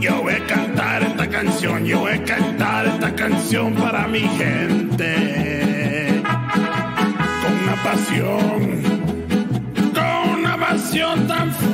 Yo voy a cantar esta canción, yo voy a cantar esta canción para mi gente. Con una pasión, con una pasión tan fuerte.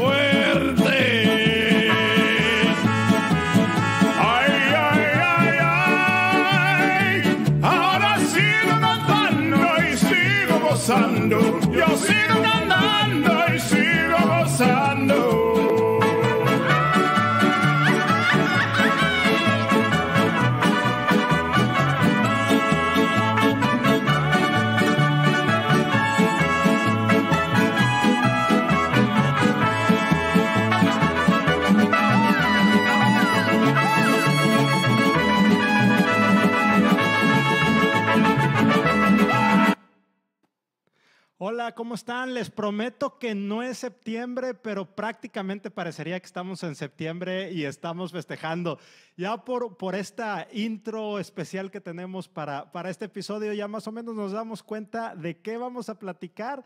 Hola, ¿cómo están? Les prometo que no es septiembre, pero prácticamente parecería que estamos en septiembre y estamos festejando. Ya por, por esta intro especial que tenemos para, para este episodio, ya más o menos nos damos cuenta de qué vamos a platicar.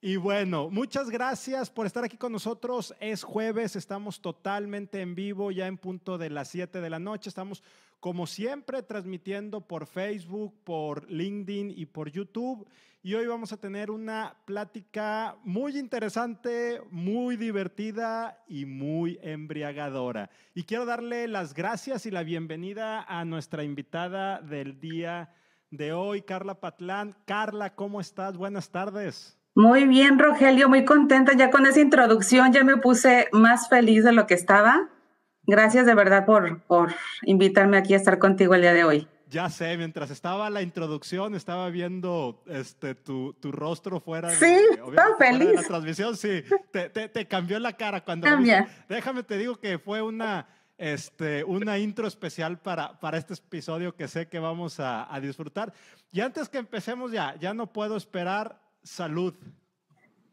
Y bueno, muchas gracias por estar aquí con nosotros. Es jueves, estamos totalmente en vivo, ya en punto de las 7 de la noche. Estamos, como siempre, transmitiendo por Facebook, por LinkedIn y por YouTube. Y hoy vamos a tener una plática muy interesante, muy divertida y muy embriagadora. Y quiero darle las gracias y la bienvenida a nuestra invitada del día de hoy, Carla Patlán. Carla, ¿cómo estás? Buenas tardes. Muy bien, Rogelio, muy contenta. Ya con esa introducción ya me puse más feliz de lo que estaba. Gracias de verdad por, por invitarme aquí a estar contigo el día de hoy. Ya sé, mientras estaba la introducción, estaba viendo este, tu, tu rostro fuera, sí, de, estaba fuera de feliz. la transmisión. Sí, te, te, te cambió la cara cuando... Cambia. viste. Déjame te digo que fue una, este, una intro especial para, para este episodio que sé que vamos a, a disfrutar. Y antes que empecemos ya, ya no puedo esperar. Salud.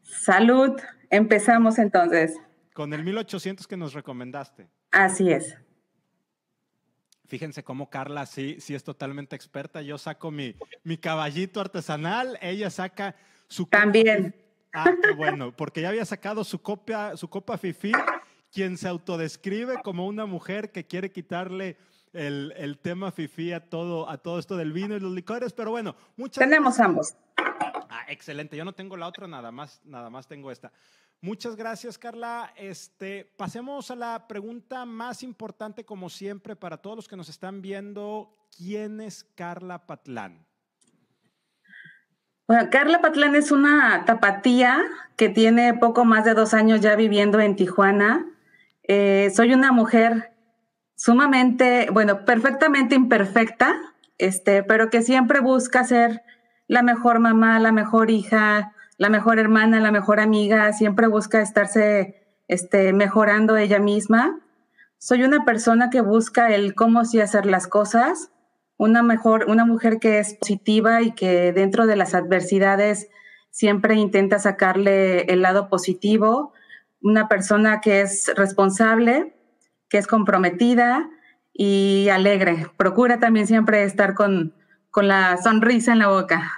Salud. Empezamos entonces. Con el 1800 que nos recomendaste. Así es. Fíjense cómo Carla sí, sí es totalmente experta. Yo saco mi, mi caballito artesanal, ella saca su... También. Ah, qué bueno, porque ya había sacado su, copia, su copa Fifi, quien se autodescribe como una mujer que quiere quitarle el, el tema Fifi a todo, a todo esto del vino y los licores. Pero bueno, muchas Tenemos ambos. Excelente. Yo no tengo la otra, nada más, nada más tengo esta. Muchas gracias, Carla. Este, pasemos a la pregunta más importante, como siempre, para todos los que nos están viendo. ¿Quién es Carla Patlán? Bueno, Carla Patlán es una tapatía que tiene poco más de dos años ya viviendo en Tijuana. Eh, soy una mujer sumamente, bueno, perfectamente imperfecta, este, pero que siempre busca ser la mejor mamá, la mejor hija, la mejor hermana, la mejor amiga, siempre busca estarse este, mejorando ella misma. Soy una persona que busca el cómo sí hacer las cosas, una, mejor, una mujer que es positiva y que dentro de las adversidades siempre intenta sacarle el lado positivo, una persona que es responsable, que es comprometida y alegre. Procura también siempre estar con, con la sonrisa en la boca.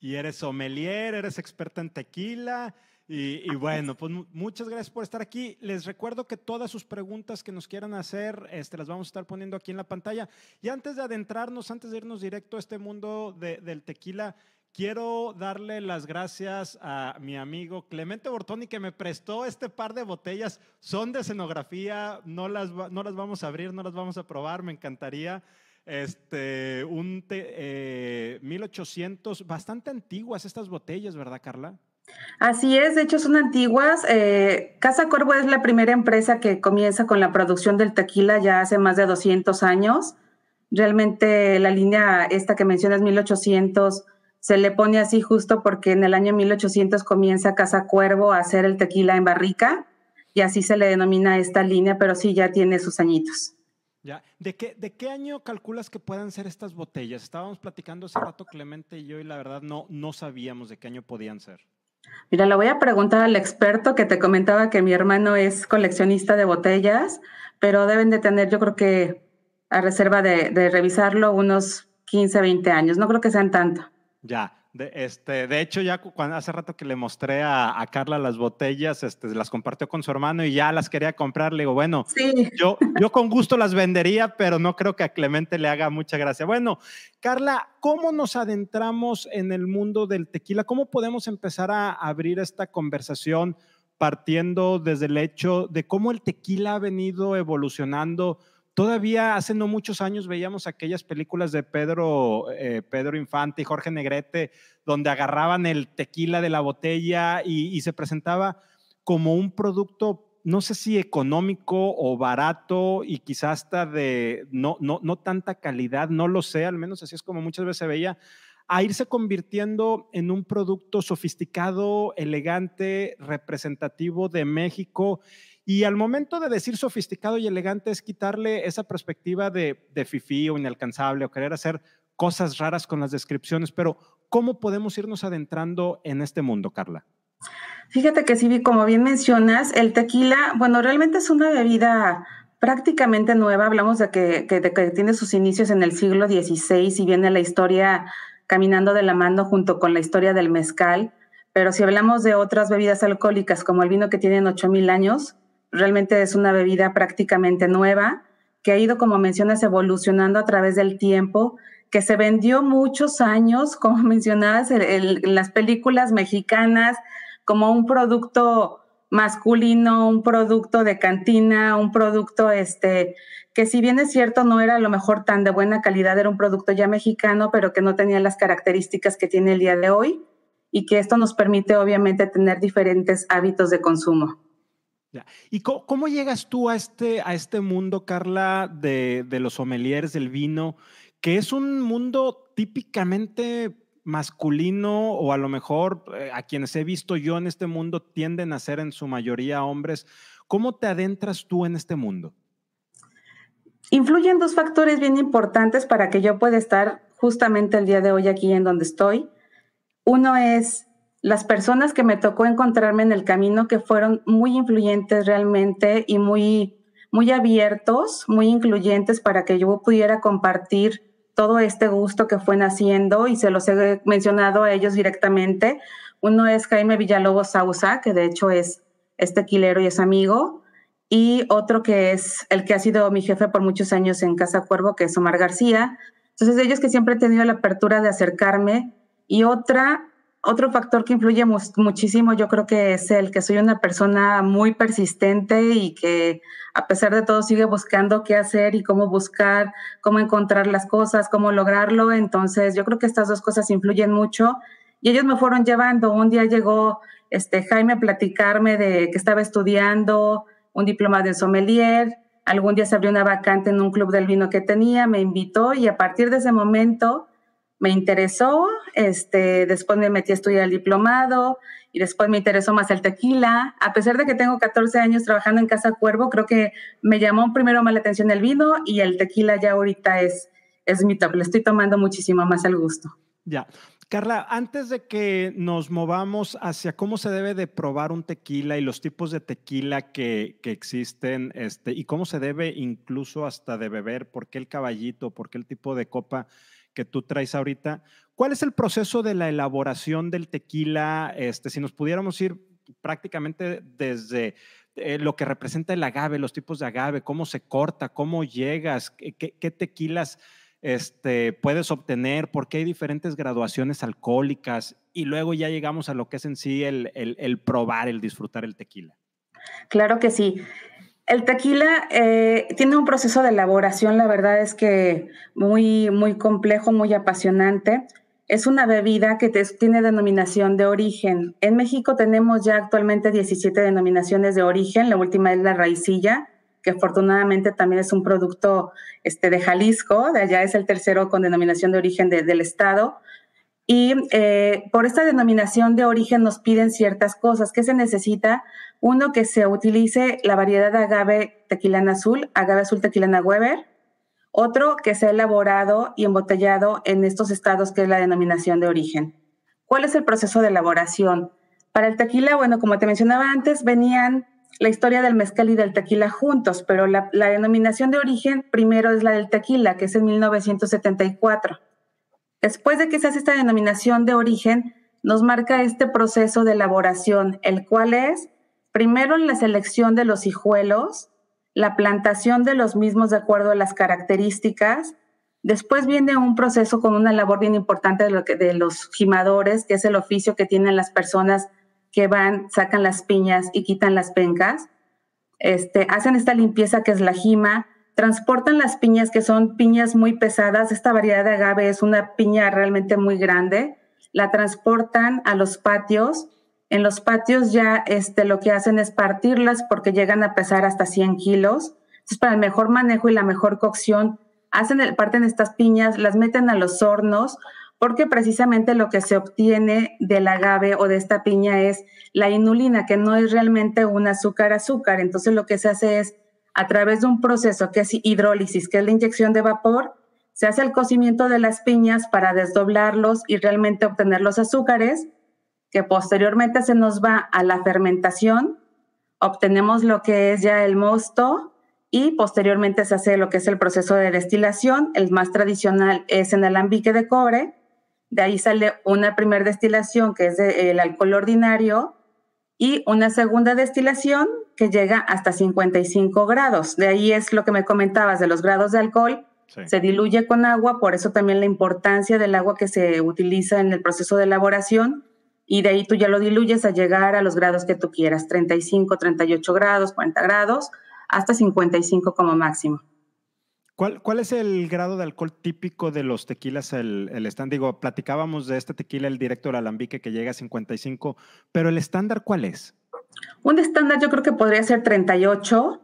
Y eres sommelier, eres experta en tequila. Y, y, bueno, pues muchas gracias por estar aquí. Les recuerdo que todas sus preguntas que nos quieran hacer, este, las vamos a estar poniendo aquí en la pantalla. Y antes de adentrarnos, antes de irnos directo a este mundo de, del tequila, quiero darle las gracias a mi amigo Clemente Bortoni que me prestó este par de botellas. Son de escenografía, no las, no las vamos a abrir, no las vamos a probar, me encantaría este, un te, eh, 1800, bastante antiguas estas botellas, ¿verdad, Carla? Así es, de hecho son antiguas. Eh, Casa Cuervo es la primera empresa que comienza con la producción del tequila ya hace más de 200 años. Realmente la línea esta que mencionas, 1800, se le pone así justo porque en el año 1800 comienza Casa Cuervo a hacer el tequila en barrica y así se le denomina esta línea, pero sí ya tiene sus añitos. Ya. ¿De, qué, ¿De qué año calculas que puedan ser estas botellas? Estábamos platicando hace rato Clemente y yo y la verdad no, no sabíamos de qué año podían ser. Mira, le voy a preguntar al experto que te comentaba que mi hermano es coleccionista de botellas, pero deben de tener, yo creo que a reserva de, de revisarlo, unos 15, 20 años. No creo que sean tanto. Ya, De, este, de hecho, ya cuando, hace rato que le mostré a, Carla las botellas, este, las compartió con su hermano y ya las quería comprar. Le digo, bueno, yo, yo con gusto las vendería, pero no creo que a Clemente le haga mucha gracia. Bueno, Carla, ¿cómo nos adentramos en el mundo del tequila? ¿Cómo podemos empezar a abrir esta conversación partiendo desde el hecho de cómo el tequila ha venido evolucionando? Todavía hace no muchos años veíamos aquellas películas de Pedro, eh, Pedro Infante y Jorge Negrete, donde agarraban el tequila de la botella y, se presentaba como un producto, no sé si económico o barato y quizás hasta de no, no, no tanta calidad, no lo sé, al menos así es como muchas veces se veía, a irse convirtiendo en un producto sofisticado, elegante, representativo de México y al momento de decir sofisticado y elegante es quitarle esa perspectiva de, de fifí o inalcanzable o querer hacer cosas raras con las descripciones, pero ¿cómo podemos irnos adentrando en este mundo, Carla? Fíjate que sí, como bien mencionas, el tequila, bueno, realmente es una bebida prácticamente nueva. Hablamos de que, de que tiene sus inicios en el siglo XVI y viene la historia caminando de la mano junto con la historia del mezcal. Pero si hablamos de otras bebidas alcohólicas como el vino que tienen 8000 años, realmente es una bebida prácticamente nueva que ha ido, como mencionas, evolucionando a través del tiempo, que se vendió muchos años, como mencionabas, en, las películas mexicanas, como un producto masculino, un producto de cantina, un producto este que si bien es cierto no era a lo mejor tan de buena calidad, era un producto ya mexicano, pero que no tenía las características que tiene el día de hoy y que esto nos permite obviamente tener diferentes hábitos de consumo. ¿Y cómo, llegas tú a este, a este mundo, Carla, de, los sommeliers del vino, que es un mundo típicamente masculino o a lo mejor eh, a quienes he visto yo en este mundo tienden a ser en su mayoría hombres? ¿Cómo te adentras tú en este mundo? Influyen dos factores bien importantes para que yo pueda estar justamente el día de hoy aquí en donde estoy. Uno es las personas que me tocó encontrarme en el camino que fueron muy influyentes realmente y muy, muy abiertos, muy incluyentes para que yo pudiera compartir todo este gusto que fue naciendo y se los he mencionado a ellos directamente. Uno es Jaime Villalobos Sausa, que de hecho es, este tequilero y es amigo, y otro que es el que ha sido mi jefe por muchos años en Casa Cuervo, que es Omar García. Entonces ellos que siempre he tenido la apertura de acercarme y otra otro factor que influye muchísimo, yo creo que es el que soy una persona muy persistente y que a pesar de todo sigue buscando qué hacer y cómo buscar, cómo encontrar las cosas, cómo lograrlo. Entonces, yo creo que estas dos cosas influyen mucho y ellos me fueron llevando. Un día llegó este Jaime a platicarme de que estaba estudiando un diploma de sommelier. Algún día se abrió una vacante en un club del vino que tenía, me invitó y a partir de ese momento me interesó, este, después me metí a estudiar el diplomado y después me interesó más el tequila. A pesar de que tengo 14 años trabajando en Casa Cuervo, creo que me llamó primero más la atención el vino y el tequila ya ahorita es, es mi top. Estoy tomando muchísimo más el gusto. Ya. Carla, antes de que nos movamos hacia cómo se debe de probar un tequila y los tipos de tequila que, que existen este, y cómo se debe incluso hasta de beber, por qué el caballito, por qué el tipo de copa, que tú traes ahorita. ¿Cuál es el proceso de la elaboración del tequila? Este, si nos pudiéramos ir prácticamente desde eh, lo que representa el agave, los tipos de agave, cómo se corta, cómo llegas, qué, tequilas este, puedes obtener, por qué hay diferentes graduaciones alcohólicas y luego ya llegamos a lo que es en sí el, el probar, el disfrutar el tequila. Claro que sí. El tequila eh, tiene un proceso de elaboración, la verdad es que muy, muy complejo, muy apasionante. Es una bebida que tiene denominación de origen. En México tenemos ya actualmente 17 denominaciones de origen. La última es la raicilla, que afortunadamente también es un producto este, de Jalisco. De allá es el tercero con denominación de origen del estado. Y eh, por esta denominación de origen nos piden ciertas cosas. ¿Qué se necesita? Uno, que se utilice la variedad de agave tequilana azul, agave azul tequilana Weber. Otro, que sea elaborado y embotellado en estos estados, que es la denominación de origen. ¿Cuál es el proceso de elaboración? Para el tequila, bueno, como te mencionaba antes, venían la historia del mezcal y del tequila juntos, pero la, la denominación de origen primero es la del tequila, que es en 1974 Después de que se hace esta denominación de origen, nos marca este proceso de elaboración, el cual es primero la selección de los hijuelos, la plantación de los mismos de acuerdo a las características, después viene un proceso con una labor bien importante de, los gimadores, que es el oficio que tienen las personas que van, sacan las piñas y quitan las pencas, este, hacen esta limpieza que es la jima, transportan las piñas que son piñas muy pesadas, esta variedad de agave es una piña realmente muy grande, la transportan a los patios, en los patios ya este, lo que hacen es partirlas porque llegan a pesar hasta 100 kilos, entonces para el mejor manejo y la mejor cocción, hacen el, parten estas piñas, las meten a los hornos, porque precisamente lo que se obtiene del agave o de esta piña es la inulina, que no es realmente un azúcar azúcar. Entonces lo que se hace es, a través de un proceso que es hidrólisis, que es la inyección de vapor, se hace el cocimiento de las piñas para desdoblarlos y realmente obtener los azúcares, que posteriormente se nos va a la fermentación, obtenemos lo que es ya el mosto y posteriormente se hace lo que es el proceso de destilación. El más tradicional es en alambique de cobre, de ahí sale una primera destilación que es el alcohol ordinario y una segunda destilación que llega hasta 55 grados. De ahí es lo que me comentabas de los grados de alcohol. Se diluye con agua, por eso también la importancia del agua que se utiliza en el proceso de elaboración. Y de ahí tú ya lo diluyes a llegar a los grados que tú quieras, 35, 38 grados, 40 grados, hasta 55 como máximo. ¿Cuál, es el grado de alcohol típico de los tequilas, el, el stand? Digo, platicábamos de este tequila, el directo del alambique, que llega a 55, pero el estándar, ¿cuál es? Un estándar yo creo que podría ser 38.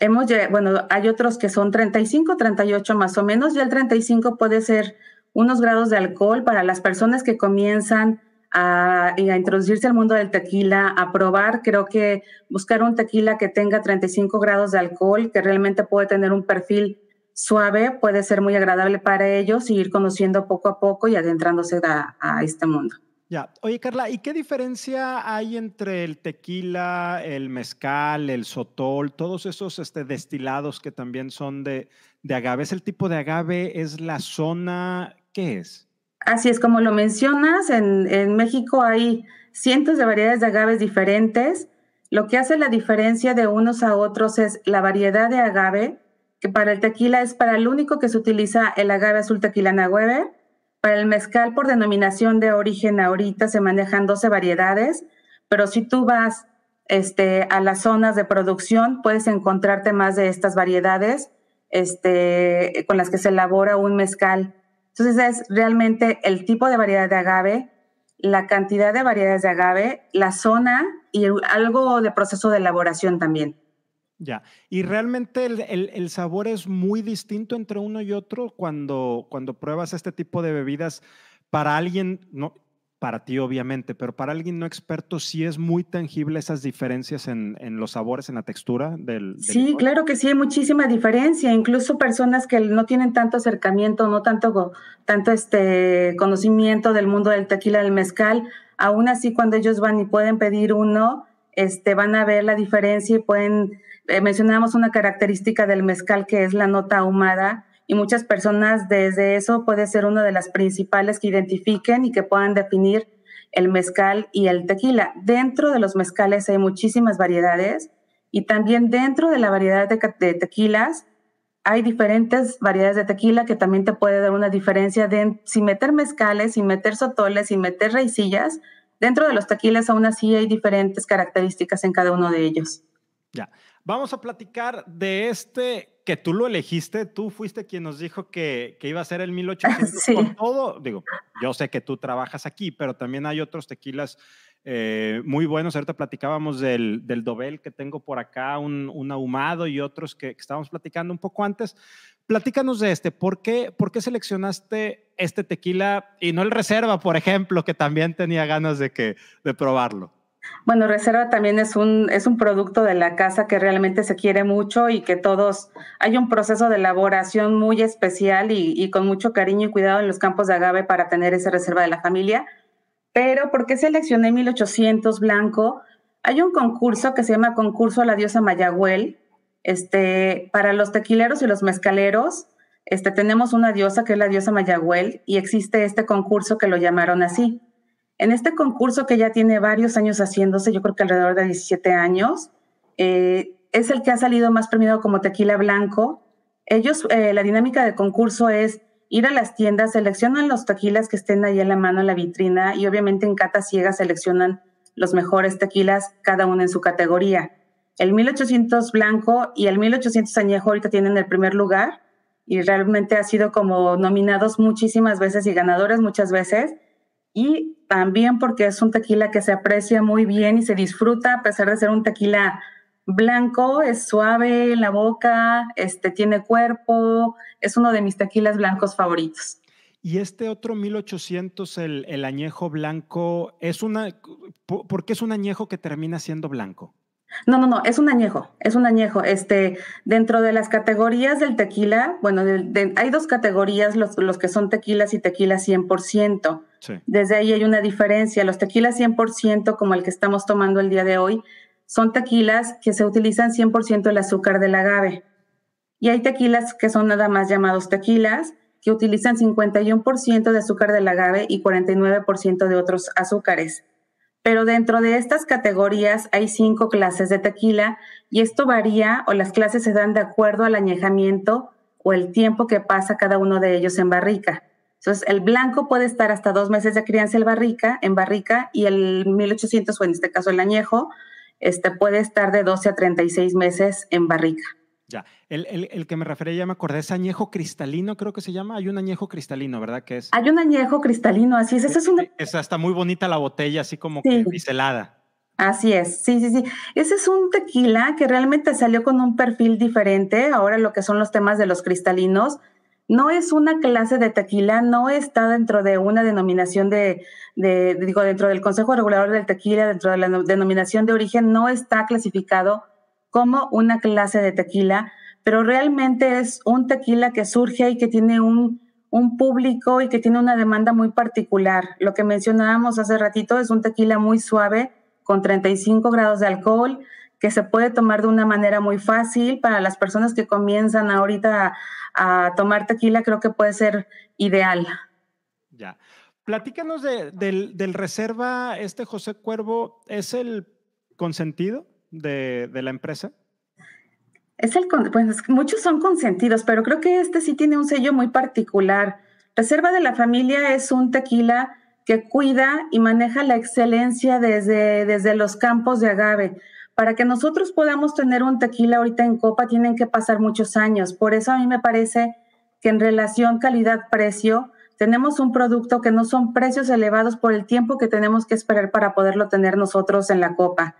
Hemos, bueno, hay otros que son 35, 38 más o menos, y el 35 puede ser unos grados de alcohol para las personas que comienzan a, a, introducirse al mundo del tequila, a probar, creo que buscar un tequila que tenga 35 grados de alcohol, que realmente puede tener un perfil suave puede ser muy agradable para ellos y ir conociendo poco a poco y adentrándose a, este mundo. Ya, oye Carla, ¿y qué diferencia hay entre el tequila, el mezcal, el sotol, todos esos este, destilados que también son de, de agave? ¿Es el tipo de agave? ¿Es la zona? ¿Qué es? Así es, como lo mencionas, en, México hay cientos de variedades de agaves diferentes. Lo que hace la diferencia de unos a otros es la variedad de agave que para el tequila es para el único que se utiliza el agave azul tequilana Weber. Para el mezcal, por denominación de origen, ahorita se manejan 12 variedades, pero si tú vas este, a las zonas de producción, puedes encontrarte más de estas variedades este, con las que se elabora un mezcal. Entonces es realmente el tipo de variedad de agave, la cantidad de variedades de agave, la zona y algo de proceso de elaboración también. Ya, y realmente el, sabor es muy distinto entre uno y otro cuando, cuando pruebas este tipo de bebidas. Para alguien, no, para ti obviamente, pero para alguien no experto sí es muy tangible esas diferencias en, los sabores, en la textura del... sí, claro que sí, hay muchísima diferencia. Incluso personas que no tienen tanto acercamiento, no tanto, tanto este conocimiento del mundo del tequila, del mezcal, aún así cuando ellos van y pueden pedir uno, este, van a ver la diferencia y pueden eh, mencionamos una característica del mezcal que es la nota ahumada y muchas personas desde eso puede ser una de las principales que identifiquen y que puedan definir el mezcal y el tequila. Dentro de los mezcales hay muchísimas variedades y también dentro de la variedad de, tequilas hay diferentes variedades de tequila que también te puede dar una diferencia de sin meter mezcales, sin meter sotoles, sin meter raicillas. Dentro de los tequilas aún así hay diferentes características en cada uno de ellos. Ya. Vamos a platicar de este que tú lo elegiste, tú fuiste quien nos dijo que, que iba a ser el 1800 con todo. Digo, yo sé que tú trabajas aquí, pero también hay otros tequilas eh, muy buenos. Ahorita platicábamos del, del Dobel que tengo por acá, un, un ahumado y otros que, que, estábamos platicando un poco antes. Platícanos de este. ¿Por qué, ¿Por qué seleccionaste este tequila y no el Reserva, por ejemplo, que también tenía ganas de, que, de probarlo? Bueno, Reserva también es un, es un producto de la casa que realmente se quiere mucho y que todos, hay un proceso de elaboración muy especial y, con mucho cariño y cuidado en los campos de agave para tener esa reserva de la familia. Pero, ¿por qué seleccioné 1800 blanco? Hay un concurso que se llama Concurso a la Diosa Mayagüel, este, para los tequileros y los mezcaleros. este, tenemos una diosa que es la diosa Mayagüel y existe este concurso que lo llamaron así. En este concurso que ya tiene varios años haciéndose, yo creo que alrededor de 17 años, eh, es el que ha salido más premiado como tequila blanco. Ellos, eh, la dinámica del concurso es ir a las tiendas, seleccionan los tequilas que estén ahí en la mano en la vitrina y obviamente en cata ciega seleccionan los mejores tequilas, cada uno en su categoría. El 1800 blanco y el 1800 añejo ahorita tienen el primer lugar y realmente ha sido como nominados muchísimas veces y ganadores muchas veces. Y también porque es un tequila que se aprecia muy bien y se disfruta a pesar de ser un tequila blanco, es suave en la boca, este, tiene cuerpo, es uno de mis tequilas blancos favoritos. Y este otro 1800, el, el añejo blanco, es una, ¿por qué es un añejo que termina siendo blanco? No, no, no, es un añejo, es un añejo. Este, dentro de las categorías del tequila, bueno, hay dos categorías, los, los, que son tequilas y tequilas 100%. Sí. Desde ahí hay una diferencia. Los tequilas 100%, como el que estamos tomando el día de hoy, son tequilas que se utilizan 100% el azúcar del agave. Y hay tequilas que son nada más llamados tequilas, que utilizan 51% de azúcar del agave y 49% de otros azúcares. Pero dentro de estas categorías hay cinco clases de tequila y esto varía o las clases se dan de acuerdo al añejamiento o el tiempo que pasa cada uno de ellos en barrica. Entonces, el blanco puede estar hasta dos meses de crianza en barrica, en barrica y el 1800 o en este caso el añejo este, puede estar de 12 a 36 meses en barrica. El, el, el, que me refería, ya me acordé, es añejo cristalino, creo que se llama. Hay un añejo cristalino, ¿verdad? Que es. Hay un añejo cristalino, así es. Esa es una. Es hasta muy bonita la botella, así como sí. biselada. Así es, sí, sí, sí. Ese es un tequila que realmente salió con un perfil diferente. Ahora lo que son los temas de los cristalinos no es una clase de tequila, no está dentro de una denominación de, de, digo, dentro del Consejo Regulador del Tequila, dentro de la denominación de origen, no está clasificado como una clase de tequila, pero realmente es un tequila que surge y que tiene un, un público y que tiene una demanda muy particular. Lo que mencionábamos hace ratito es un tequila muy suave, con 35 grados de alcohol, que se puede tomar de una manera muy fácil para las personas que comienzan ahorita a, tomar tequila, creo que puede ser ideal. Ya. Platícanos del, del, reserva, este José Cuervo, ¿es el consentido de, de la empresa? Es el, muchos son consentidos, pero creo que este sí tiene un sello muy particular. Reserva de la familia es un tequila que cuida y maneja la excelencia desde, desde los campos de agave para que nosotros podamos tener un tequila ahorita en copa tienen que pasar muchos años. Por eso a mí me parece que en relación calidad-precio tenemos un producto que no son precios elevados por el tiempo que tenemos que esperar para poderlo tener nosotros en la copa.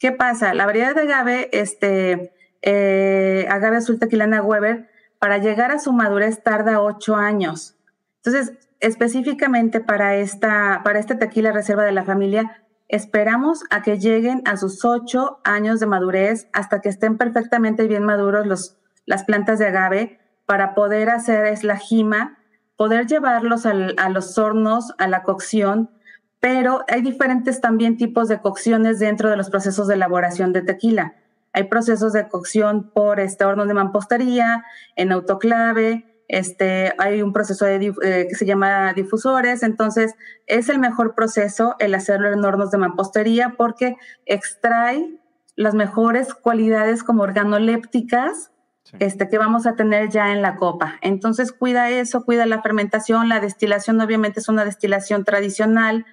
¿Qué pasa? La variedad de agave, este, eh, agave azul tequilana Weber, para llegar a su madurez tarda ocho años. Entonces, específicamente para, esta, para este tequila reserva de la familia, Esperamos a que lleguen a sus ocho años de madurez hasta que estén perfectamente bien maduros los, las plantas de agave para poder hacer es la jima, poder llevarlos al, a los hornos, a la cocción, pero hay diferentes también tipos de cocciones dentro de los procesos de elaboración de tequila. Hay procesos de cocción por este horno de mampostería, en autoclave, este, hay un proceso de, eh, que se llama difusores, entonces es el mejor proceso el hacerlo en hornos de mampostería porque extrae las mejores cualidades como organolépticas este, que vamos a tener ya en la copa. Entonces cuida eso, cuida la fermentación, la destilación obviamente es una destilación tradicional,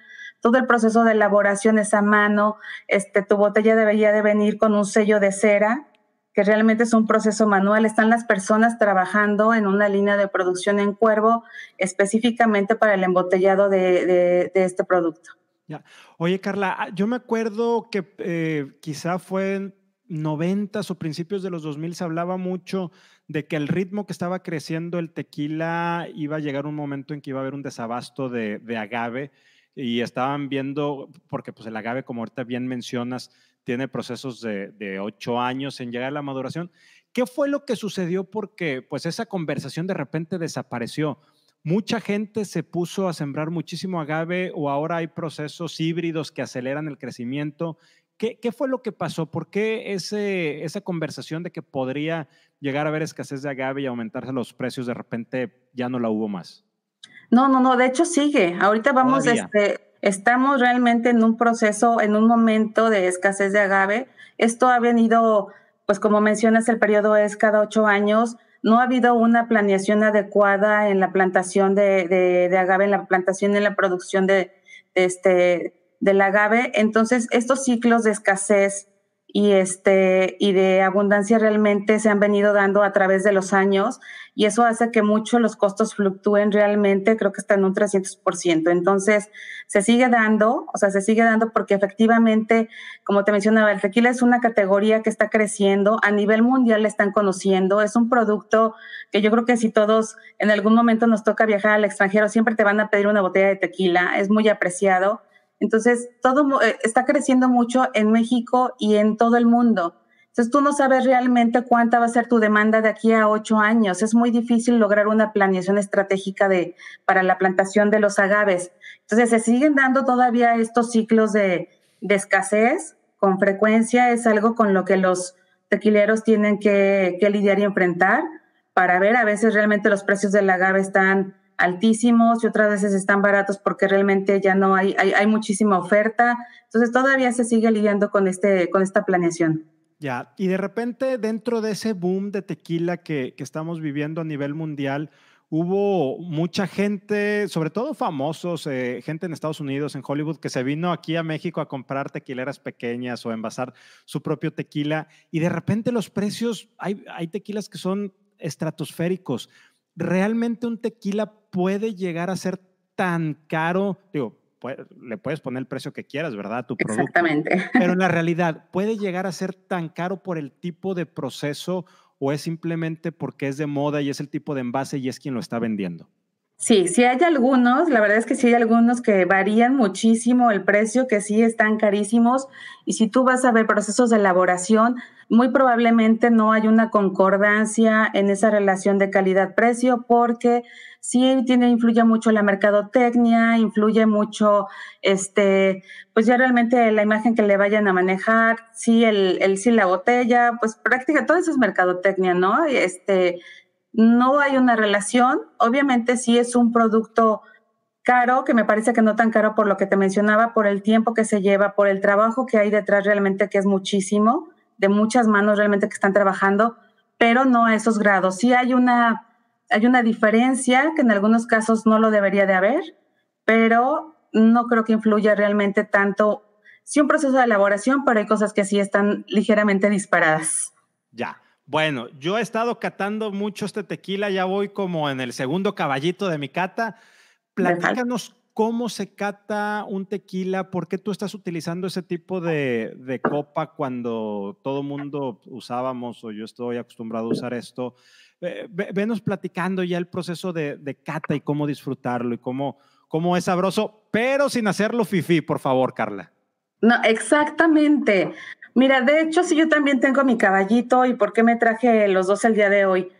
todo el proceso de elaboración es a mano, este, tu botella debería de venir con un sello de cera, que realmente es un proceso manual. Están las personas trabajando en una línea de producción en cuervo específicamente para el embotellado de, este producto. Ya. Oye, Carla, ah, yo me acuerdo que eh, quizá fue en 90 o principios de los 2000 se hablaba mucho de que el ritmo que estaba creciendo el tequila iba a llegar un momento en que iba a haber un desabasto de, de agave y estaban viendo, porque pues el agave, como ahorita bien mencionas, tiene procesos de, ocho años en llegar a la maduración. ¿Qué fue lo que sucedió? Porque pues esa conversación de repente desapareció. Mucha gente se puso a sembrar muchísimo agave o ahora hay procesos híbridos que aceleran el crecimiento. ¿qué, ¿qué, fue lo que pasó? ¿Por qué ese, esa conversación de que podría llegar a haber escasez de agave y aumentarse los precios de repente ya no la hubo más? No, no, no, de hecho sigue. Ahorita vamos, este, estamos realmente en un proceso, en un momento de escasez de agave. Esto ha venido, pues como mencionas, el periodo es cada ocho años no ha habido una planeación adecuada en la plantación de, de, agave, en la plantación y en la producción de, de, este, del agave. Entonces, estos ciclos de escasez y, este, y de abundancia realmente se han venido dando a través de los años y eso hace que mucho los costos fluctúen realmente, creo que está en un 300%. Entonces, se sigue dando, o sea, se sigue dando porque efectivamente, como te mencionaba, el tequila es una categoría que está creciendo, a nivel mundial le están conociendo, es un producto que yo creo que si todos en algún momento nos toca viajar al extranjero, siempre te van a pedir una botella de tequila, es muy apreciado entonces, todo eh, está creciendo mucho en México y en todo el mundo. Entonces, tú no sabes realmente cuánta va a ser tu demanda de aquí a ocho años. Es muy difícil lograr una planeación estratégica de, para la plantación de los agaves. Entonces, se siguen dando todavía estos ciclos de, de escasez con frecuencia. Es algo con lo que los tequileros tienen que, que lidiar y enfrentar para ver a veces realmente los precios del agave están altísimos y otras veces están baratos porque realmente ya no hay, hay, muchísima oferta. Entonces todavía se sigue lidiando con, este, con esta planeación. Ya, y de repente dentro de ese boom de tequila que, que estamos viviendo a nivel mundial, hubo mucha gente, sobre todo famosos, eh, gente en Estados Unidos, en Hollywood, que se vino aquí a México a comprar tequileras pequeñas o a envasar su propio tequila. Y de repente los precios, hay, hay tequilas que son estratosféricos realmente un tequila puede llegar a ser tan caro, digo, le puedes poner el precio que quieras, ¿verdad? tu producto. Exactamente. Pero en la realidad, ¿puede llegar a ser tan caro por el tipo de proceso o es simplemente porque es de moda y es el tipo de envase y es quien lo está vendiendo? Sí, sí hay algunos, la verdad es que sí hay algunos que varían muchísimo el precio, que sí están carísimos. Y si tú vas a ver procesos de elaboración, muy probablemente no hay una concordancia en esa relación de calidad-precio porque sí tiene, influye mucho la mercadotecnia, influye mucho, este, pues ya realmente la imagen que le vayan a manejar, sí, el, el sí la botella, pues prácticamente todo eso es mercadotecnia, ¿no? Este, no hay una relación, obviamente sí es un producto caro, que me parece que no tan caro por lo que te mencionaba, por el tiempo que se lleva, por el trabajo que hay detrás realmente que es muchísimo de muchas manos realmente que están trabajando, pero no a esos grados. Sí hay una, hay una diferencia que en algunos casos no lo debería de haber, pero no creo que influya realmente tanto. Sí, un proceso de elaboración, pero hay cosas que sí están ligeramente disparadas. Ya. Bueno, yo he estado catando mucho este tequila, ya voy como en el segundo caballito de mi cata. Platícanos cómo se cata un tequila, por qué tú estás utilizando ese tipo de, copa cuando todo mundo usábamos o yo estoy acostumbrado a usar esto. venos platicando ya el proceso de, cata y cómo disfrutarlo y cómo, cómo es sabroso, pero sin hacerlo fifi, por favor, Carla. No, exactamente. Mira, de hecho, si yo también tengo mi caballito y por qué me traje los dos el día de hoy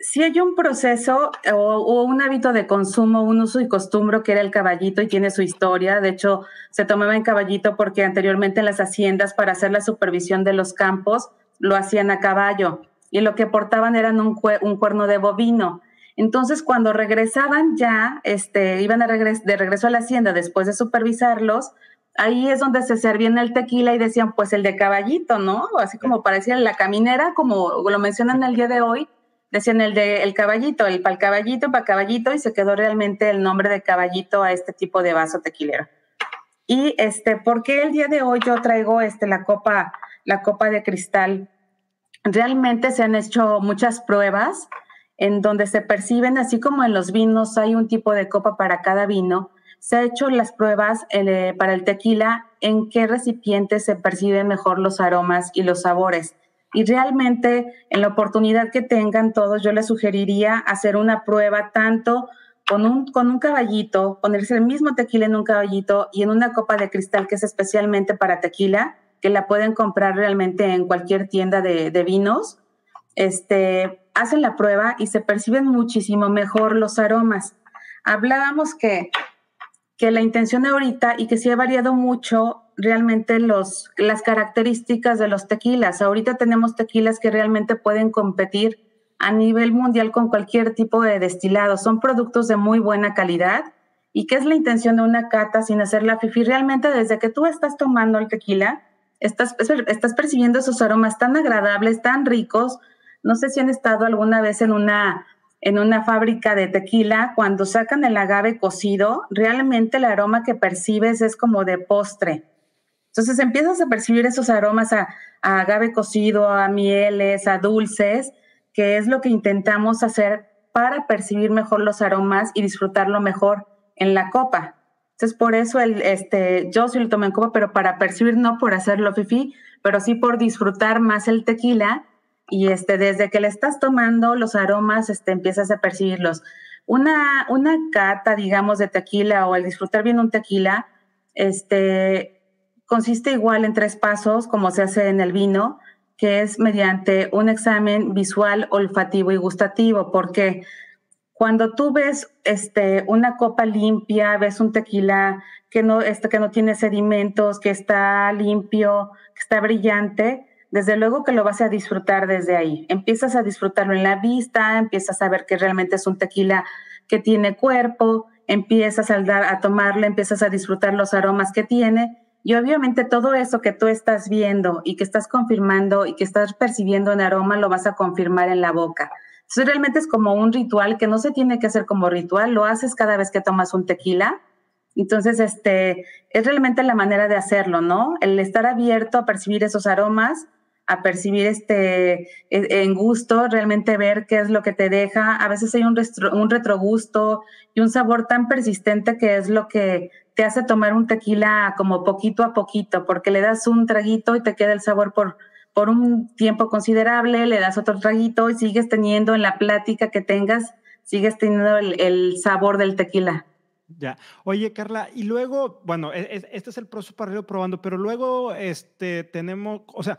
si hay un proceso o, un hábito de consumo, un uso y costumbre que era el caballito y tiene su historia. De hecho, se tomaba en caballito porque anteriormente en las haciendas para hacer la supervisión de los campos lo hacían a caballo y lo que portaban eran un, cuerno de bovino. Entonces, cuando regresaban ya, este, iban a de regreso a la hacienda después de supervisarlos, ahí es donde se servían el tequila y decían, pues el de caballito, ¿no? Así como parecía la caminera, como lo mencionan el día de hoy, decían el de el caballito, el pal caballito, para caballito, y se quedó realmente el nombre de caballito a este tipo de vaso tequilero. Y este, ¿por qué el día de hoy yo traigo este, la copa, la copa de cristal? Realmente se han hecho muchas pruebas en donde se perciben, así como en los vinos hay un tipo de copa para cada vino, se ha hecho las pruebas eh, para el tequila en qué recipiente se perciben mejor los aromas y los sabores. Y realmente en la oportunidad que tengan todos, yo les sugeriría hacer una prueba tanto con un, con un caballito, ponerse el mismo tequila en un caballito y en una copa de cristal que es especialmente para tequila, que la pueden comprar realmente en cualquier tienda de, de vinos. Este, hacen la prueba y se perciben muchísimo mejor los aromas. Hablábamos que que la intención ahorita y que sí ha variado mucho realmente los, las características de los tequilas. Ahorita tenemos tequilas que realmente pueden competir a nivel mundial con cualquier tipo de destilado. Son productos de muy buena calidad. ¿Y qué es la intención de una cata sin hacer la fifi? Realmente desde que tú estás tomando el tequila, estás, estás percibiendo esos aromas tan agradables, tan ricos. No sé si han estado alguna vez en una en una fábrica de tequila, cuando sacan el agave cocido, realmente el aroma que percibes es como de postre. Entonces empiezas a percibir esos aromas a, agave cocido, a mieles, a dulces, que es lo que intentamos hacer para percibir mejor los aromas y disfrutarlo mejor en la copa. Entonces, por eso el, este, yo sí lo tomé en copa, pero para percibir, no por hacerlo fifi, pero sí por disfrutar más el tequila y este, desde que le estás tomando los aromas, este, empiezas a percibirlos. Una, una cata, digamos, de tequila o al disfrutar bien un tequila, este, consiste igual en tres pasos, como se hace en el vino, que es mediante un examen visual, olfativo y gustativo, porque cuando tú ves este, una copa limpia, ves un tequila que no, este, que no tiene sedimentos, que está limpio, que está brillante, desde luego que lo vas a disfrutar desde ahí. Empiezas a disfrutarlo en la vista, empiezas a ver que realmente es un tequila que tiene cuerpo, empiezas a, dar, a tomarle, empiezas a disfrutar los aromas que tiene. Y obviamente todo eso que tú estás viendo y que estás confirmando y que estás percibiendo en aroma lo vas a confirmar en la boca. Entonces realmente es como un ritual que no se tiene que hacer como ritual, lo haces cada vez que tomas un tequila entonces, este, es realmente la manera de hacerlo, ¿no? El estar abierto a percibir esos aromas, a percibir este e, en gusto, realmente ver qué es lo que te deja. A veces hay un, un retrogusto y un sabor tan persistente que es lo que te hace tomar un tequila como poquito a poquito, porque le das un traguito y te queda el sabor por, por un tiempo considerable, le das otro traguito y sigues teniendo en la plática que tengas, sigues teniendo el, el sabor del tequila. Ya. Oye, Carla, y luego, bueno, e, e, este es el proceso para probando, pero luego este, tenemos, o sea,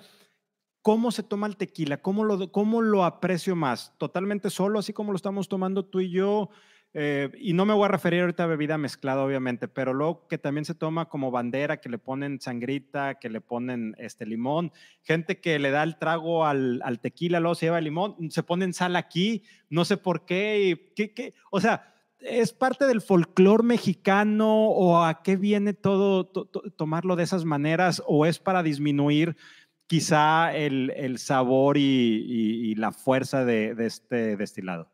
¿Cómo se toma el tequila? ¿Cómo lo, ¿Cómo lo aprecio más? ¿Totalmente solo, así como lo estamos tomando tú y yo? Eh, y no me voy a referir ahorita a bebida mezclada, obviamente, pero luego que también se toma como bandera, que le ponen sangrita, que le ponen este limón, gente que le da el trago al, al tequila, luego se lleva el limón, se ponen sal aquí, no sé por qué, qué, qué o sea, ¿es parte del folclore mexicano o a qué viene todo tomarlo de esas maneras o es para disminuir quizá el, sabor y, la fuerza de, este destilado.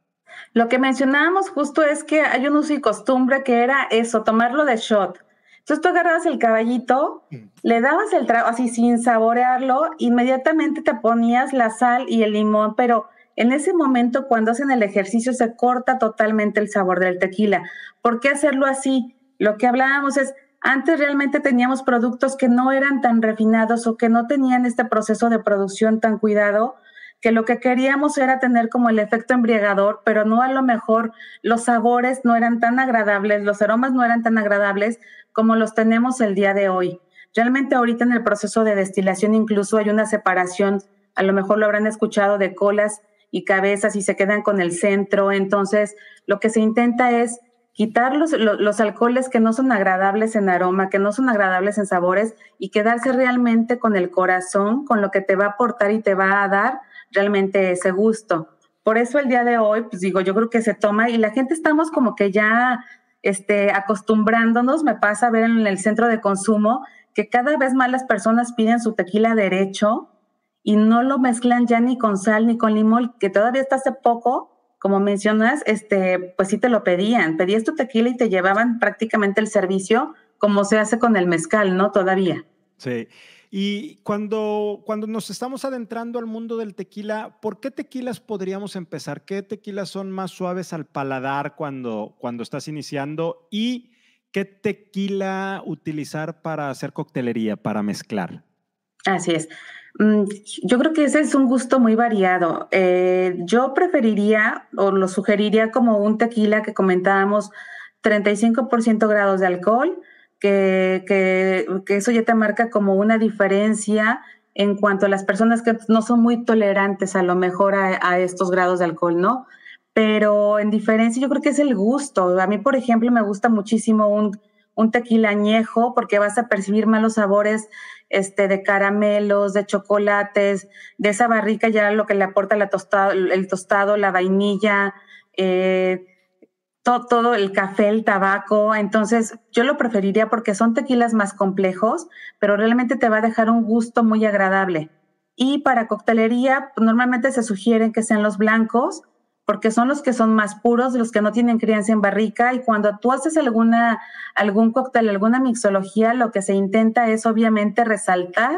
Lo que mencionábamos justo es que hay un uso y costumbre que era eso, tomarlo de shot. Entonces tú agarrabas el caballito, mm. le dabas el trago así sin saborearlo, inmediatamente te ponías la sal y el limón, pero en ese momento cuando hacen el ejercicio se corta totalmente el sabor del tequila. ¿Por qué hacerlo así? Lo que hablábamos es, antes realmente teníamos productos que no eran tan refinados o que no tenían este proceso de producción tan cuidado, que lo que queríamos era tener como el efecto embriagador, pero no a lo mejor los sabores no eran tan agradables, los aromas no eran tan agradables como los tenemos el día de hoy. Realmente ahorita en el proceso de destilación incluso hay una separación, a lo mejor lo habrán escuchado de colas y cabezas y se quedan con el centro, entonces lo que se intenta es quitar los, los, alcoholes que no son agradables en aroma, que no son agradables en sabores y quedarse realmente con el corazón, con lo que te va a aportar y te va a dar realmente ese gusto. Por eso el día de hoy, pues digo, yo creo que se toma y la gente estamos como que ya este, acostumbrándonos, me pasa a ver en el centro de consumo que cada vez más las personas piden su tequila derecho y no lo mezclan ya ni con sal ni con limón, que todavía hasta hace poco como mencionas, este, pues sí te lo pedían. Pedías tu tequila y te llevaban prácticamente el servicio como se hace con el mezcal, ¿no? Todavía. Sí. Y cuando, cuando nos estamos adentrando al mundo del tequila, ¿por qué tequilas podríamos empezar? ¿Qué tequilas son más suaves al paladar cuando, cuando estás iniciando? ¿Y qué tequila utilizar para hacer coctelería, para mezclar? Así es. Mm, yo creo que ese es un gusto muy variado. Eh, yo preferiría o lo sugeriría como un tequila que comentábamos, 35% grados de alcohol, que, que, eso ya te marca como una diferencia en cuanto a las personas que no son muy tolerantes a lo mejor a, a estos grados de alcohol, ¿no? Pero en diferencia yo creo que es el gusto. A mí, por ejemplo, me gusta muchísimo un un tequila añejo porque vas a percibir malos sabores este, de caramelos, de chocolates, de esa barrica ya lo que le aporta la el tostado, la vainilla, eh, todo, todo, el café, el tabaco. Entonces, yo lo preferiría porque son tequilas más complejos, pero realmente te va a dejar un gusto muy agradable. Y para coctelería, normalmente se sugieren que sean los blancos, porque son los que son más puros, los que no tienen crianza en barrica. Y cuando tú haces alguna, algún cóctel, alguna mixología, lo que se intenta es obviamente resaltar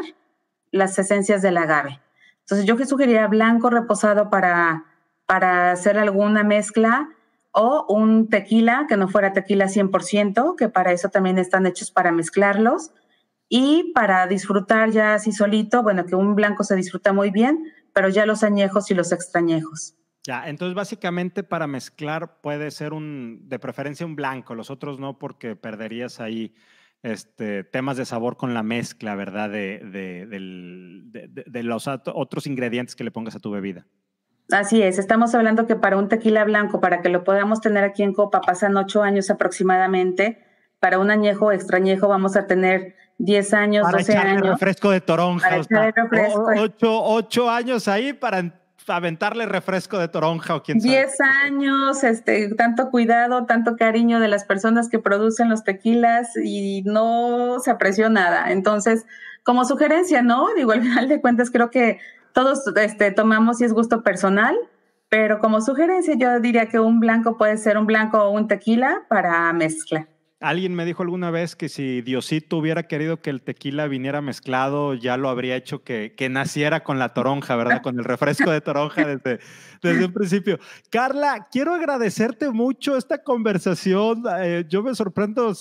las esencias del agave. Entonces, yo que sugeriría blanco reposado para, para hacer alguna mezcla o un tequila, que no fuera tequila 100%, que para eso también están hechos para mezclarlos. Y para disfrutar ya así solito, bueno, que un blanco se disfruta muy bien, pero ya los añejos y los extrañejos. Ya, entonces básicamente para mezclar puede ser un, de preferencia un blanco, los otros no, porque perderías ahí este, temas de sabor con la mezcla, ¿verdad? De, de, de, los otros ingredientes que le pongas a tu bebida. Así es, estamos hablando que para un tequila blanco, para que lo podamos tener aquí en copa, pasan ocho años aproximadamente. Para un añejo extrañejo vamos a tener 10 años, para 12 años. refresco de toronja. Para refresco. Ocho, ocho años ahí para aventarle refresco de toronja o quién sabe. 10 años, este, tanto cuidado, tanto cariño de las personas que producen los tequilas y no se apreció nada. Entonces, como sugerencia, ¿no? Digo, al final de cuentas creo que todos este, tomamos y es gusto personal, pero como sugerencia yo diría que un blanco puede ser un blanco o un tequila para mezcla. Alguien me dijo alguna vez que si Diosito hubiera querido que el tequila viniera mezclado, ya lo habría hecho que, que naciera con la toronja, ¿verdad? Con el refresco de toronja desde, desde un principio. Carla, quiero agradecerte mucho esta conversación. Eh, yo me sorprendo,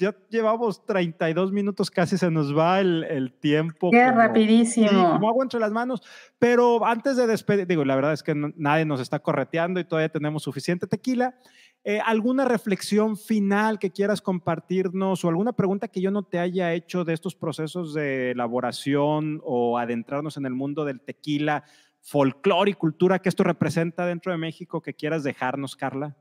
ya llevamos 32 minutos, casi se nos va el, el tiempo. Qué rapidísimo. Como agua entre las manos. Pero antes de despedir, digo, la verdad es que nadie nos está correteando y todavía tenemos suficiente tequila. Eh, ¿Alguna reflexión final que quieras compartirnos o alguna pregunta que yo no te haya hecho de estos procesos de elaboración o adentrarnos en el mundo del tequila, folclore y cultura que esto representa dentro de México que quieras dejarnos, Carla?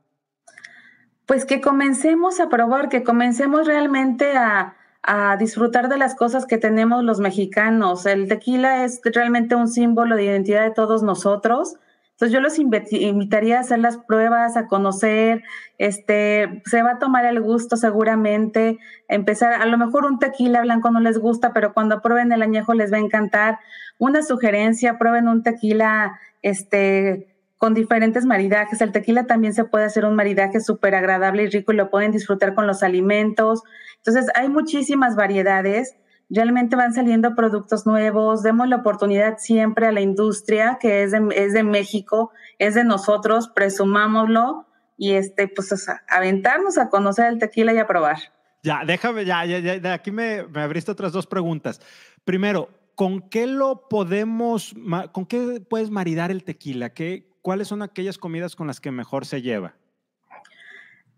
Pues que comencemos a probar, que comencemos realmente a, a disfrutar de las cosas que tenemos los mexicanos. El tequila es realmente un símbolo de identidad de todos nosotros entonces yo los invitaría a hacer las pruebas, a conocer, este, se va a tomar el gusto seguramente, empezar, a lo mejor un tequila blanco no les gusta, pero cuando prueben el añejo les va a encantar. Una sugerencia, prueben un tequila, este, con diferentes maridajes. El tequila también se puede hacer un maridaje súper agradable y rico y lo pueden disfrutar con los alimentos. Entonces hay muchísimas variedades realmente van saliendo productos nuevos, demos la oportunidad siempre a la industria que es de, es de México, es de nosotros, presumámoslo y este, pues aventarnos a conocer el tequila y a probar. Ya, déjame, ya, ya, ya de aquí me, me abriste otras dos preguntas. Primero, ¿con qué lo podemos, con qué puedes maridar el tequila? ¿Qué, ¿Cuáles son aquellas comidas con las que mejor se lleva?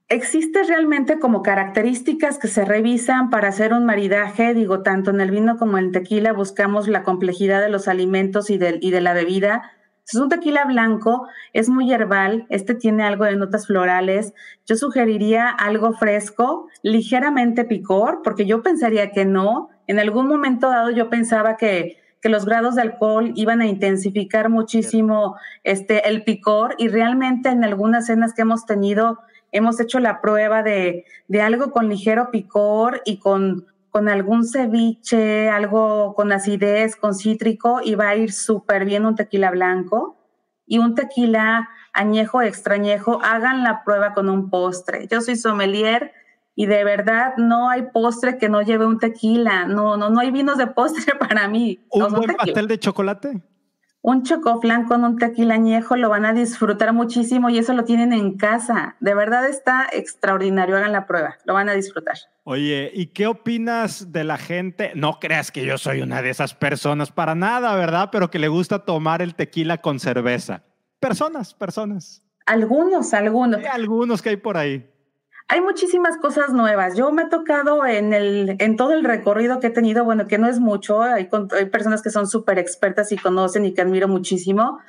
¿Existe realmente como características que se revisan para hacer un maridaje? Digo, tanto en el vino como en el tequila buscamos la complejidad de los alimentos y de, y de la bebida. Es un tequila blanco, es muy herbal, este tiene algo de notas florales. Yo sugeriría algo fresco, ligeramente picor, porque yo pensaría que no. En algún momento dado yo pensaba que, que los grados de alcohol iban a intensificar muchísimo este, el picor y realmente en algunas cenas que hemos tenido hemos hecho la prueba de, algo con ligero picor y con, con algún ceviche, algo con acidez, con cítrico, y va a ir súper bien un tequila blanco y un tequila añejo, extrañejo. Hagan la prueba con un postre. Yo soy sommelier y de verdad no hay postre que no lleve un tequila. No, no, no hay vinos de postre para mí. ¿Un buen pastel de chocolate? un chocoflan con un tequila añejo lo van a disfrutar muchísimo y eso lo tienen en casa. De verdad está extraordinario, hagan la prueba, lo van a disfrutar. Oye, ¿y qué opinas de la gente? No creas que yo soy una de esas personas para nada, ¿verdad? Pero que le gusta tomar el tequila con cerveza. Personas, personas. Algunos, algunos. Hay algunos que hay por ahí hay muchísimas cosas nuevas. Yo me he tocado en, el, en todo el recorrido que he tenido, bueno, que no es mucho, hay, hay personas que son súper expertas y conocen y que admiro muchísimo,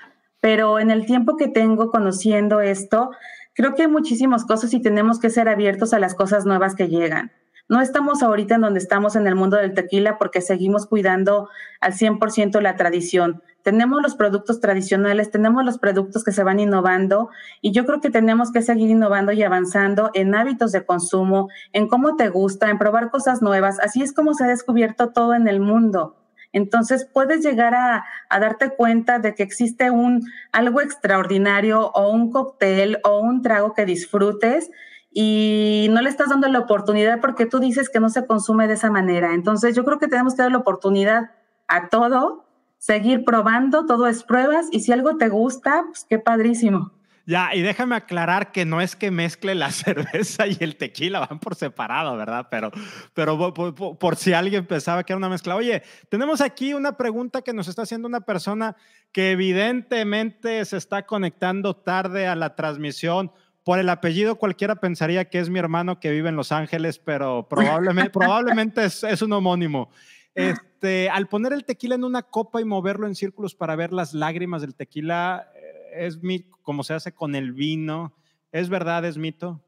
pero en el tiempo que tengo conociendo esto, creo que hay muchísimas cosas y tenemos que ser abiertos a las cosas nuevas que llegan. No estamos ahorita en donde estamos en el mundo del tequila porque seguimos cuidando al 100% la tradición. Tenemos los productos tradicionales, tenemos los productos que se van innovando y yo creo que tenemos que seguir innovando y avanzando en hábitos de consumo, en cómo te gusta, en probar cosas nuevas. Así es como se ha descubierto todo en el mundo. Entonces puedes llegar a, darte cuenta de que existe un algo extraordinario o un cóctel o un trago que disfrutes y no le estás dando la oportunidad porque tú dices que no se consume de esa manera. Entonces yo creo que tenemos que dar la oportunidad a todo, seguir probando, todo es pruebas y si algo te gusta, pues qué padrísimo. Ya, y déjame aclarar que no es que mezcle la cerveza y el tequila, van por separado, ¿verdad? Pero, pero por, si alguien pensaba que era una mezcla. Oye, tenemos aquí una pregunta que nos está haciendo una persona que evidentemente se está conectando tarde a la transmisión. Por el apellido cualquiera pensaría que es mi hermano que vive en Los Ángeles, pero probablemente, probablemente es, es un homónimo. Este, al poner el tequila en una copa y moverlo en círculos para ver las lágrimas del tequila, es como se hace con el vino. ¿Es verdad, es mito?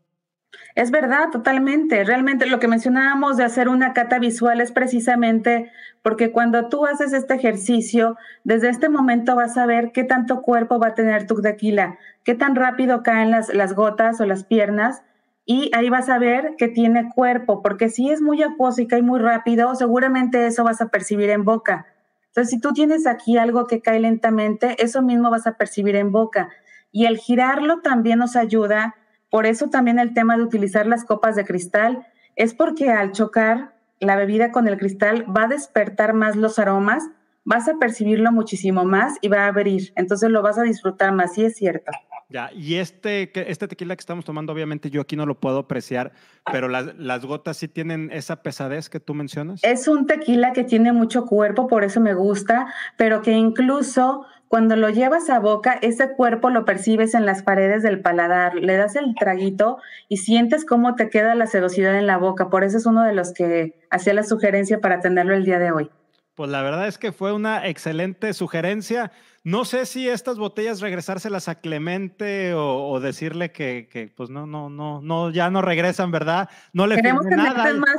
Es verdad, totalmente. Realmente lo que mencionábamos de hacer una cata visual es precisamente porque cuando tú haces este ejercicio, desde este momento vas a ver qué tanto cuerpo va a tener tu tequila, qué tan rápido caen las, las gotas o las piernas, y ahí vas a ver que tiene cuerpo, porque si es muy acuoso y cae muy rápido, seguramente eso vas a percibir en boca. Entonces, si tú tienes aquí algo que cae lentamente, eso mismo vas a percibir en boca. Y el girarlo también nos ayuda, por eso también el tema de utilizar las copas de cristal, es porque al chocar la bebida con el cristal va a despertar más los aromas, vas a percibirlo muchísimo más y va a abrir. Entonces lo vas a disfrutar más, sí es cierto. Ya, y este, este tequila que estamos tomando, obviamente yo aquí no lo puedo apreciar, pero las, las, gotas sí tienen esa pesadez que tú mencionas. Es un tequila que tiene mucho cuerpo, por eso me gusta, pero que incluso cuando lo llevas a boca, ese cuerpo lo percibes en las paredes del paladar, le das el traguito y sientes cómo te queda la sedosidad en la boca. Por eso es uno de los que hacía la sugerencia para tenerlo el día de hoy. Pues la verdad es que fue una excelente sugerencia. No sé si estas botellas regresárselas a Clemente o, decirle que, que, pues no, no, no, no, ya no regresan, ¿verdad? No le queremos tenerte más,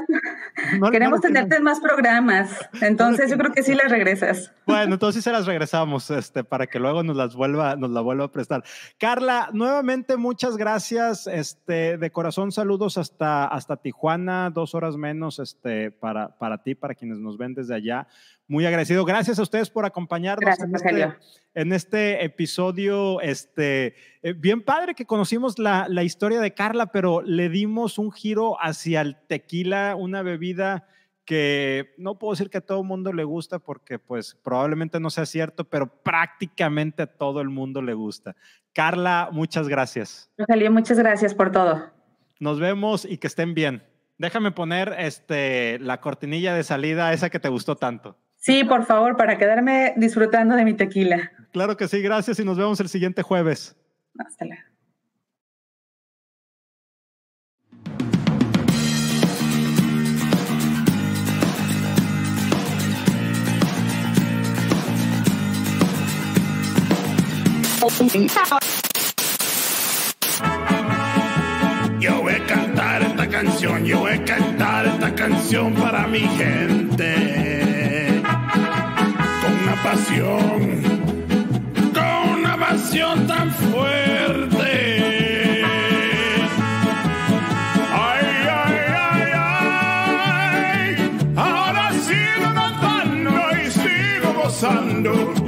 queremos tenerte más programas. Entonces yo creo que sí las regresas. Bueno, entonces se las regresamos, este, para que luego nos las vuelva, nos la vuelva a prestar. Carla, nuevamente muchas gracias. Este, de corazón, saludos hasta, hasta Tijuana, dos horas menos, este, para, para ti, para quienes nos ven desde allá muy agradecido. Gracias a ustedes por acompañarnos en, este, en, este, episodio. Este, eh, bien padre que conocimos la, la, historia de Carla, pero le dimos un giro hacia el tequila, una bebida que no puedo decir que a todo el mundo le gusta porque pues probablemente no sea cierto, pero prácticamente a todo el mundo le gusta. Carla, muchas gracias. Rogelio, muchas gracias por todo. Nos vemos y que estén bien. Déjame poner este, la cortinilla de salida, esa que te gustó tanto. Sí, por favor, para quedarme disfrutando de mi tequila. Claro que sí, gracias y nos vemos el siguiente jueves. Hasta luego. Yo voy a cantar esta canción, yo voy a cantar esta canción para mi gente con una pasión tan fuerte. Ay, ay, ay, ay. Ahora sigo cantando y sigo gozando.